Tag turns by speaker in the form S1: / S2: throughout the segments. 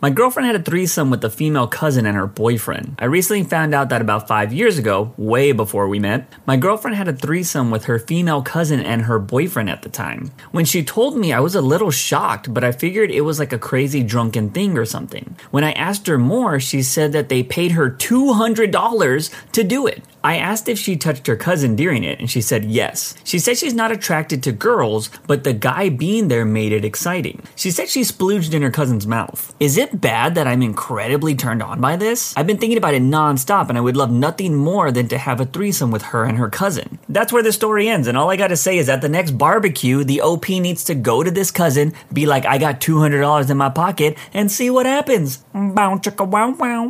S1: My girlfriend had a threesome with a female cousin and her boyfriend. I recently found out that about five years ago, way before we met, my girlfriend had a threesome with her female cousin and her boyfriend at the time. When she told me, I was a little shocked, but I figured it was like a crazy drunken thing or something. When I asked her more, she said that they paid her $200 to do it. I asked if she touched her cousin during it, and she said yes. She said she's not attracted to girls, but the guy being there made it exciting. She said she splooged in her cousin's mouth. Is it bad that I'm incredibly turned on by this? I've been thinking about it nonstop, and I would love nothing more than to have a threesome with her and her cousin. That's where the story ends, and all I gotta say is at the next barbecue, the OP needs to go to this cousin, be like, I got $200 in my pocket, and see what happens.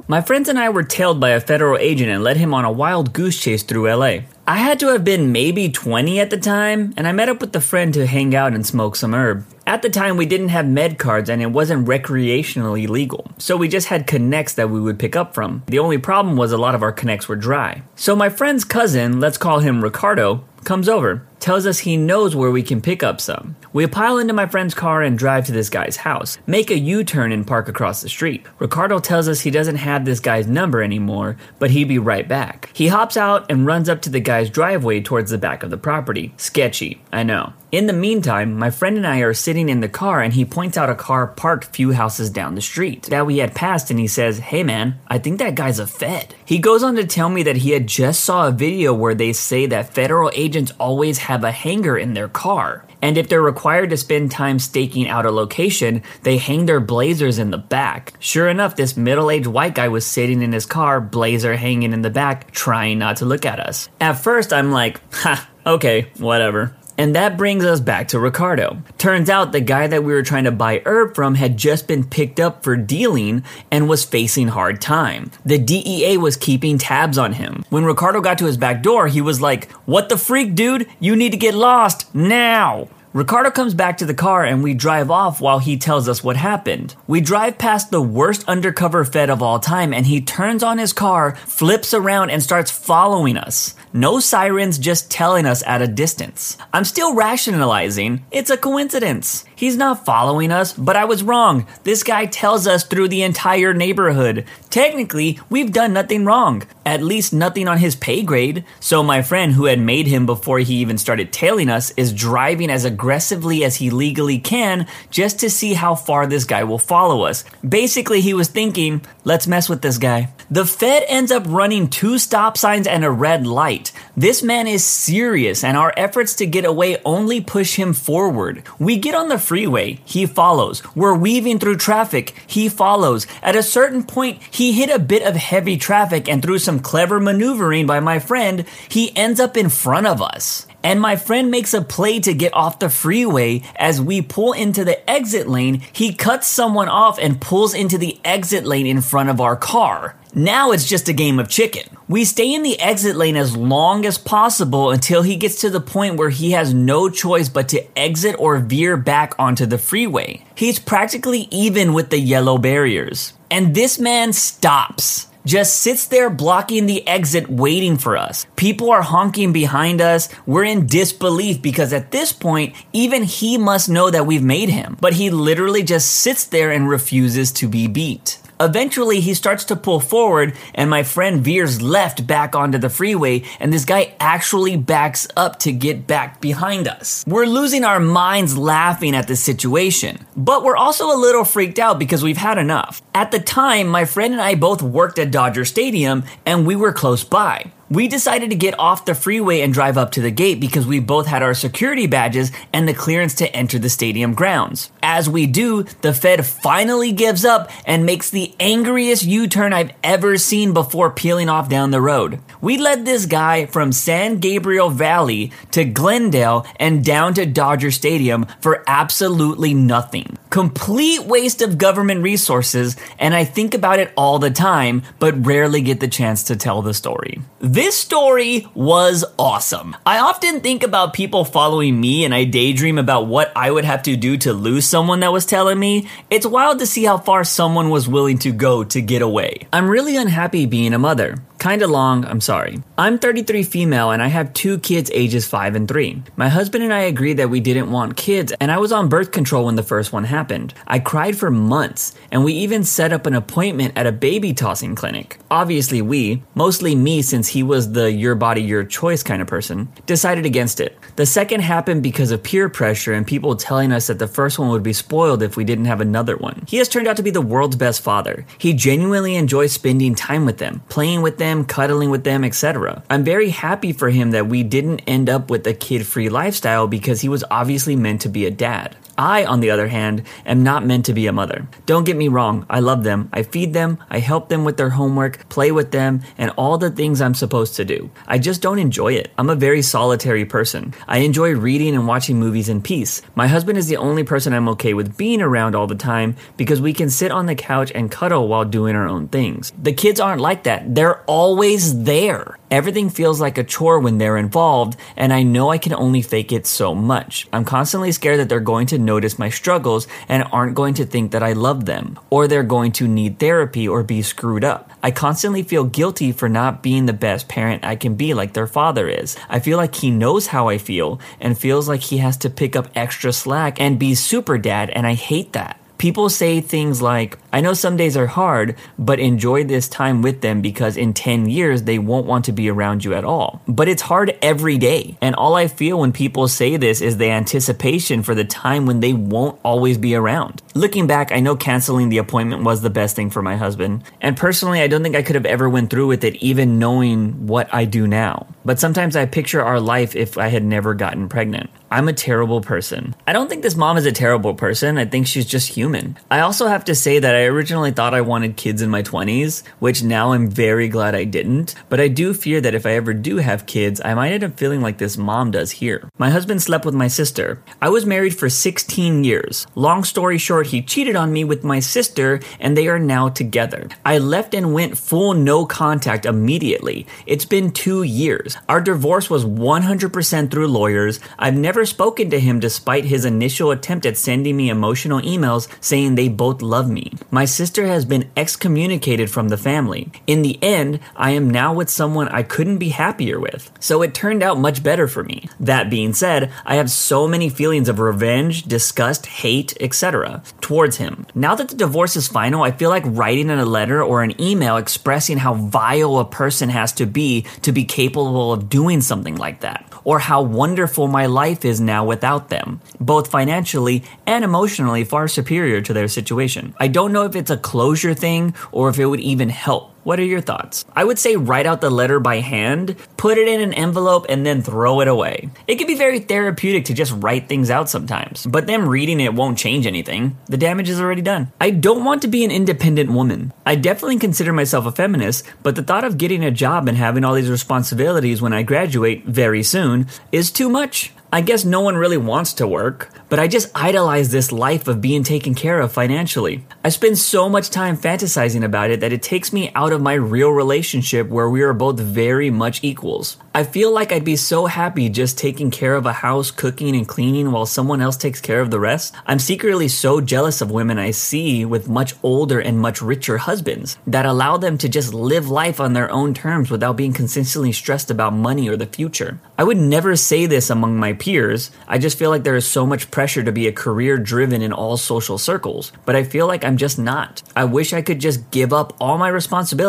S1: My friends and I were tailed by a federal agent and led him on a wild goose chase through LA. I had to have been maybe 20 at the time, and I met up with a friend to hang out and smoke some herb. At the time, we didn't have med cards and it wasn't recreationally legal, so we just had connects that we would pick up from. The only problem was a lot of our connects were dry. So my friend's cousin, let's call him Ricardo, comes over, tells us he knows where we can pick up some. We pile into my friend's car and drive to this guy's house, make a U turn and park across the street. Ricardo tells us he doesn't have this guy's number anymore, but he'd be right back. He hops out and runs up to the guy's driveway towards the back of the property. Sketchy, I know. In the meantime, my friend and I are sitting in the car and he points out a car parked few houses down the street that we had passed and he says, Hey man, I think that guy's a Fed. He goes on to tell me that he had just saw a video where they say that federal agents always have a hanger in their car. And if they're required to spend time staking out a location, they hang their blazers in the back. Sure enough, this middle aged white guy was sitting in his car, blazer hanging in the back, trying not to look at us. At first, I'm like, ha, okay, whatever. And that brings us back to Ricardo. Turns out the guy that we were trying to buy herb from had just been picked up for dealing and was facing hard time. The DEA was keeping tabs on him. When Ricardo got to his back door, he was like, What the freak, dude? You need to get lost now. Ricardo comes back to the car and we drive off while he tells us what happened. We drive past the worst undercover Fed of all time and he turns on his car, flips around, and starts following us. No sirens, just telling us at a distance. I'm still rationalizing. It's a coincidence. He's not following us, but I was wrong. This guy tells us through the entire neighborhood. Technically, we've done nothing wrong. At least nothing on his pay grade. So my friend who had made him before he even started tailing us is driving as aggressively as he legally can just to see how far this guy will follow us. Basically, he was thinking, let's mess with this guy. The Fed ends up running two stop signs and a red light. This man is serious, and our efforts to get away only push him forward. We get on the freeway, he follows. We're weaving through traffic, he follows. At a certain point, he hit a bit of heavy traffic, and through some clever maneuvering by my friend, he ends up in front of us and my friend makes a play to get off the freeway. As we pull into the exit lane, he cuts someone off and pulls into the exit lane in front of our car. Now it's just a game of chicken. We stay in the exit lane as long as possible until he gets to the point where he has no choice but to exit or veer back onto the freeway. He's practically even with the yellow barriers. And this man stops just sits there blocking the exit waiting for us. People are honking behind us. We're in disbelief because at this point, even he must know that we've made him. But he literally just sits there and refuses to be beat. Eventually, he starts to pull forward, and my friend veers left back onto the freeway, and this guy actually backs up to get back behind us. We're losing our minds laughing at this situation, but we're also a little freaked out because we've had enough. At the time, my friend and I both worked at Dodger Stadium, and we were close by. We decided to get off the freeway and drive up to the gate because we both had our security badges and the clearance to enter the stadium grounds. As we do, the Fed finally gives up and makes the angriest U turn I've ever seen before peeling off down the road. We led this guy from San Gabriel Valley to Glendale and down to Dodger Stadium for absolutely nothing. Complete waste of government resources, and I think about it all the time, but rarely get the chance to tell the story. This story was awesome. I often think about people following me and I daydream about what I would have to do to lose someone that was telling me. It's wild to see how far someone was willing to go to get away. I'm really unhappy being a mother. Kinda long, I'm sorry. I'm 33 female and I have two kids ages 5 and 3. My husband and I agreed that we didn't want kids and I was on birth control when the first one happened. I cried for months and we even set up an appointment at a baby tossing clinic. Obviously, we, mostly me since he was the your body, your choice kind of person, decided against it. The second happened because of peer pressure and people telling us that the first one would be spoiled if we didn't have another one. He has turned out to be the world's best father. He genuinely enjoys spending time with them, playing with them, cuddling with them, etc. I'm very happy for him that we didn't end up with a kid free lifestyle because he was obviously meant to be a dad. I, on the other hand, am not meant to be a mother. Don't get me wrong, I love them, I feed them, I help them with their homework, play with them, and all the things I'm supposed to do. I just don't enjoy it. I'm a very solitary person. I enjoy reading and watching movies in peace. My husband is the only person I'm okay with being around all the time because we can sit on the couch and cuddle while doing our own things. The kids aren't like that. They're always there. Everything feels like a chore when they're involved, and I know I can only fake it so much. I'm constantly scared that they're going to notice my struggles and aren't going to think that I love them, or they're going to need therapy or be screwed up. I constantly feel guilty for not being the best parent I can be like their father is. I feel like he knows how I feel and feels like he has to pick up extra slack and be super dad, and I hate that. People say things like, I know some days are hard, but enjoy this time with them because in 10 years they won't want to be around you at all. But it's hard every day. And all I feel when people say this is the anticipation for the time when they won't always be around. Looking back, I know canceling the appointment was the best thing for my husband. And personally, I don't think I could have ever went through with it even knowing what I do now. But sometimes I picture our life if I had never gotten pregnant. I'm a terrible person. I don't think this mom is a terrible person. I think she's just human. I also have to say that I originally thought I wanted kids in my 20s, which now I'm very glad I didn't. But I do fear that if I ever do have kids, I might end up feeling like this mom does here. My husband slept with my sister. I was married for 16 years. Long story short, he cheated on me with my sister and they are now together. I left and went full no contact immediately. It's been two years. Our divorce was 100% through lawyers. I've never spoken to him despite his initial attempt at sending me emotional emails saying they both love me. My sister has been excommunicated from the family. In the end, I am now with someone I couldn't be happier with. So it turned out much better for me. That being said, I have so many feelings of revenge, disgust, hate, etc. towards him. Now that the divorce is final, I feel like writing in a letter or an email expressing how vile a person has to be to be capable of doing something like that, or how wonderful my life is now without them, both financially and emotionally far superior to their situation. I don't know if it's a closure thing or if it would even help. What are your thoughts? I would say write out the letter by hand, put it in an envelope, and then throw it away. It can be very therapeutic to just write things out sometimes, but them reading it won't change anything. The damage is already done. I don't want to be an independent woman. I definitely consider myself a feminist, but the thought of getting a job and having all these responsibilities when I graduate very soon is too much. I guess no one really wants to work, but I just idolize this life of being taken care of financially. I spend so much time fantasizing about it that it takes me out of my real relationship where we are both very much equals. I feel like I'd be so happy just taking care of a house, cooking and cleaning while someone else takes care of the rest. I'm secretly so jealous of women I see with much older and much richer husbands that allow them to just live life on their own terms without being consistently stressed about money or the future. I would never say this among my peers. I just feel like there is so much pressure to be a career driven in all social circles, but I feel like I'm just not. I wish I could just give up all my responsibilities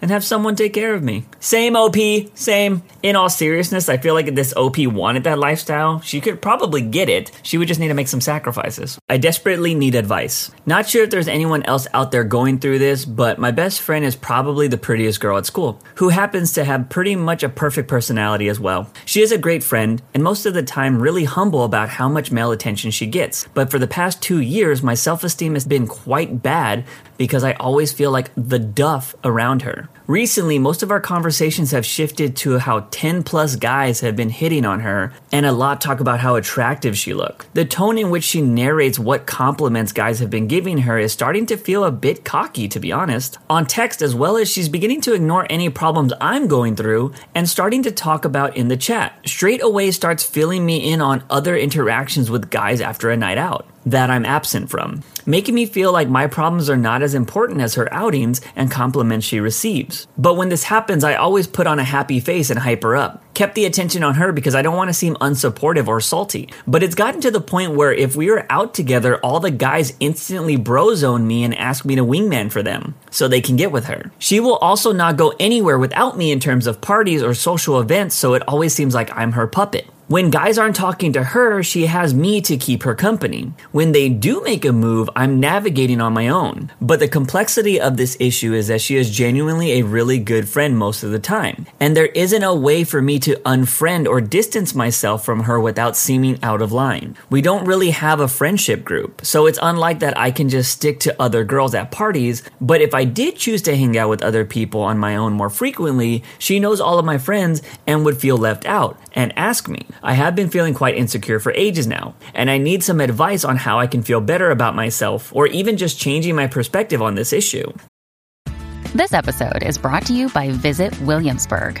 S1: and have someone take care of me. Same OP, same. In all seriousness, I feel like if this OP wanted that lifestyle, she could probably get it. She would just need to make some sacrifices. I desperately need advice. Not sure if there's anyone else out there going through this, but my best friend is probably the prettiest girl at school, who happens to have pretty much a perfect personality as well. She is a great friend, and most of the time really humble about how much male attention she gets. But for the past two years, my self esteem has been quite bad because I always feel like the duff around her. Recently, most of our conversations have shifted to how 10 plus guys have been hitting on her, and a lot talk about how attractive she looked. The tone in which she narrates what compliments guys have been giving her is starting to feel a bit cocky, to be honest. On text, as well as she's beginning to ignore any problems I'm going through and starting to talk about in the chat. Straight away starts filling me in on other interactions with guys after a night out that I'm absent from, making me feel like my problems are not as important as her outings and compliments she receives. But when this happens, I always put on a happy face and hype her up. Kept the attention on her because I don't want to seem unsupportive or salty. But it's gotten to the point where if we are out together, all the guys instantly bro zone me and ask me to wingman for them so they can get with her. She will also not go anywhere without me in terms of parties or social events, so it always seems like I'm her puppet. When guys aren't talking to her, she has me to keep her company. When they do make a move, I'm navigating on my own. But the complexity of this issue is that she is genuinely a really good friend most of the time. And there isn't a way for me to unfriend or distance myself from her without seeming out of line. We don't really have a friendship group, so it's unlike that I can just stick to other girls at parties. But if I did choose to hang out with other people on my own more frequently, she knows all of my friends and would feel left out and ask me. I have been feeling quite insecure for ages now, and I need some advice on how I can feel better about myself or even just changing my perspective on this issue.
S2: This episode is brought to you by Visit Williamsburg.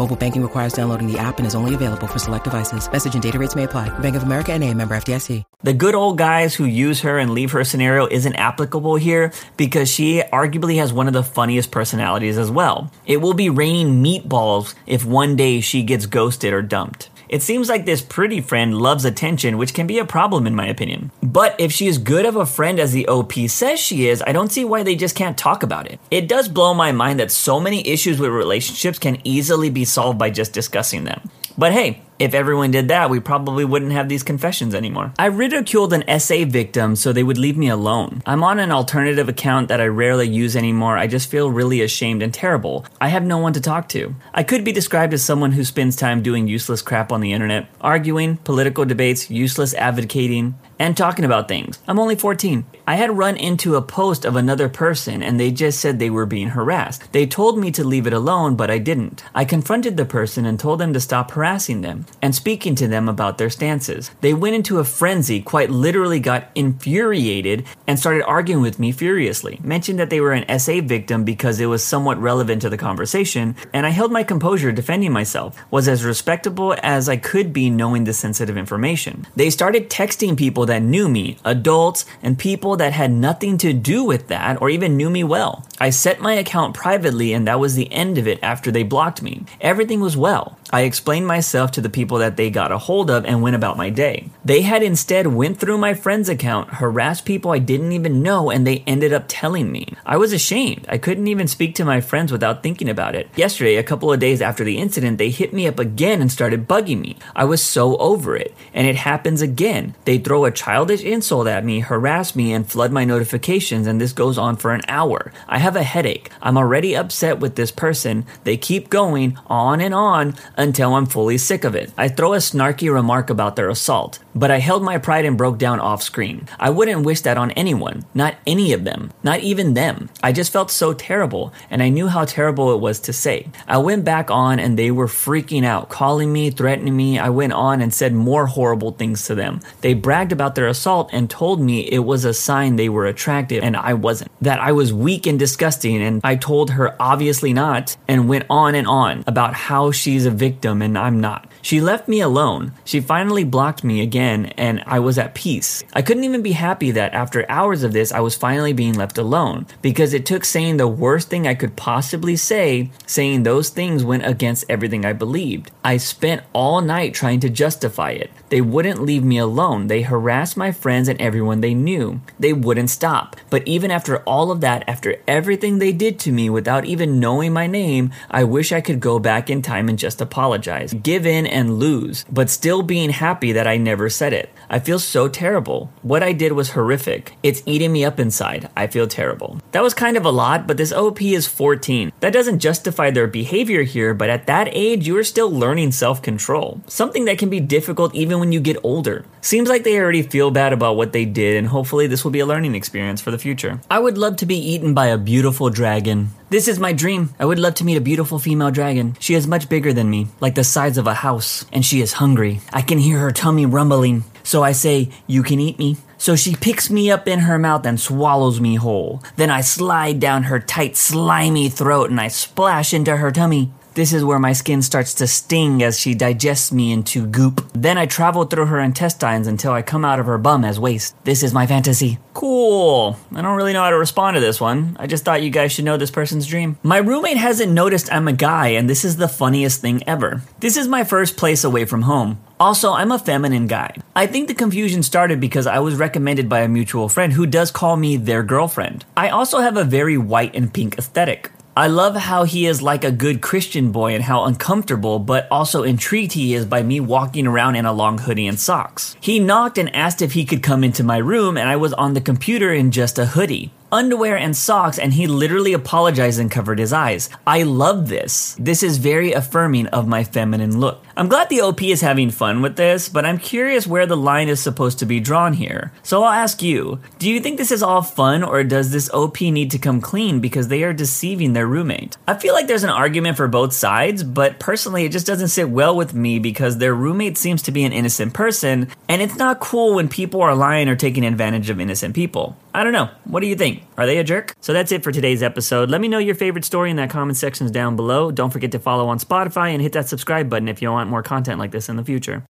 S3: Mobile banking requires downloading the app and is only available for select devices. Message and data rates may apply. Bank of America and a member FDIC.
S1: The good old guys who use her and leave her scenario isn't applicable here because she arguably has one of the funniest personalities as well. It will be raining meatballs if one day she gets ghosted or dumped. It seems like this pretty friend loves attention, which can be a problem in my opinion. But if she is good of a friend as the OP says she is, I don't see why they just can't talk about it. It does blow my mind that so many issues with relationships can easily be solved by just discussing them. But hey, if everyone did that, we probably wouldn't have these confessions anymore. I ridiculed an SA victim so they would leave me alone. I'm on an alternative account that I rarely use anymore. I just feel really ashamed and terrible. I have no one to talk to. I could be described as someone who spends time doing useless crap on the internet, arguing, political debates, useless advocating, and talking about things. I'm only 14. I had run into a post of another person and they just said they were being harassed. They told me to leave it alone, but I didn't. I confronted the person and told them to stop harassing them and speaking to them about their stances. They went into a frenzy, quite literally got infuriated, and started arguing with me furiously. Mentioned that they were an SA victim because it was somewhat relevant to the conversation, and I held my composure defending myself, was as respectable as I could be knowing the sensitive information. They started texting people that knew me, adults, and people that had nothing to do with that or even knew me well. I set my account privately, and that was the end of it after they blocked me. Everything was well. I explained myself to the people that they got a hold of and went about my day. They had instead went through my friend's account, harassed people I didn't even know, and they ended up telling me. I was ashamed. I couldn't even speak to my friends without thinking about it. Yesterday, a couple of days after the incident, they hit me up again and started bugging me. I was so over it. And it happens again. They throw a childish insult at me, harass me, and flood my notifications, and this goes on for an hour. I have a headache. I'm already upset with this person. They keep going on and on until I'm fully sick of it. I throw a snarky remark about their assault, but I held my pride and broke down off screen. I wouldn't wish that on anyone, not any of them, not even them. I just felt so terrible, and I knew how terrible it was to say. I went back on and they were freaking out, calling me, threatening me. I went on and said more horrible things to them. They bragged about their assault and told me it was a sign they were attractive and I wasn't. That I was weak and disgusting, and I told her obviously not, and went on and on about how she's a victim and I'm not. She left me alone. She finally blocked me again, and I was at peace. I couldn't even be happy that after hours of this, I was finally being left alone because it took saying the worst thing I could possibly say, saying those things went against everything I believed. I spent all night trying to justify it. They wouldn't leave me alone. They harassed my friends and everyone they knew. They wouldn't stop. But even after all of that, after everything they did to me without even knowing my name, I wish I could go back in time and just apologize. Give in and lose, but still being happy that I never said it. I feel so terrible. What I did was horrific. It's eating me up inside. I feel terrible. That was kind of a lot, but this OP is 14. That doesn't justify their behavior here, but at that age, you are still learning self control. Something that can be difficult even when you get older. Seems like they already feel bad about what they did, and hopefully, this will be a learning experience for the future. I would love to be eaten by a beautiful dragon. This is my dream. I would love to meet a beautiful female dragon. She is much bigger than me, like the size of a house, and she is hungry. I can hear her tummy rumbling. So I say, You can eat me. So she picks me up in her mouth and swallows me whole. Then I slide down her tight, slimy throat and I splash into her tummy. This is where my skin starts to sting as she digests me into goop. Then I travel through her intestines until I come out of her bum as waste. This is my fantasy. Cool. I don't really know how to respond to this one. I just thought you guys should know this person's dream. My roommate hasn't noticed I'm a guy, and this is the funniest thing ever. This is my first place away from home. Also, I'm a feminine guy. I think the confusion started because I was recommended by a mutual friend who does call me their girlfriend. I also have a very white and pink aesthetic. I love how he is like a good Christian boy and how uncomfortable but also intrigued he is by me walking around in a long hoodie and socks. He knocked and asked if he could come into my room and I was on the computer in just a hoodie underwear and socks, and he literally apologized and covered his eyes. I love this. This is very affirming of my feminine look. I'm glad the OP is having fun with this, but I'm curious where the line is supposed to be drawn here. So I'll ask you do you think this is all fun, or does this OP need to come clean because they are deceiving their roommate? I feel like there's an argument for both sides, but personally, it just doesn't sit well with me because their roommate seems to be an innocent person, and it's not cool when people are lying or taking advantage of innocent people. I don't know. What do you think? Are they a jerk? So that's it for today's episode. Let me know your favorite story in that comment sections down below. Don't forget to follow on Spotify and hit that subscribe button if you want more content like this in the future.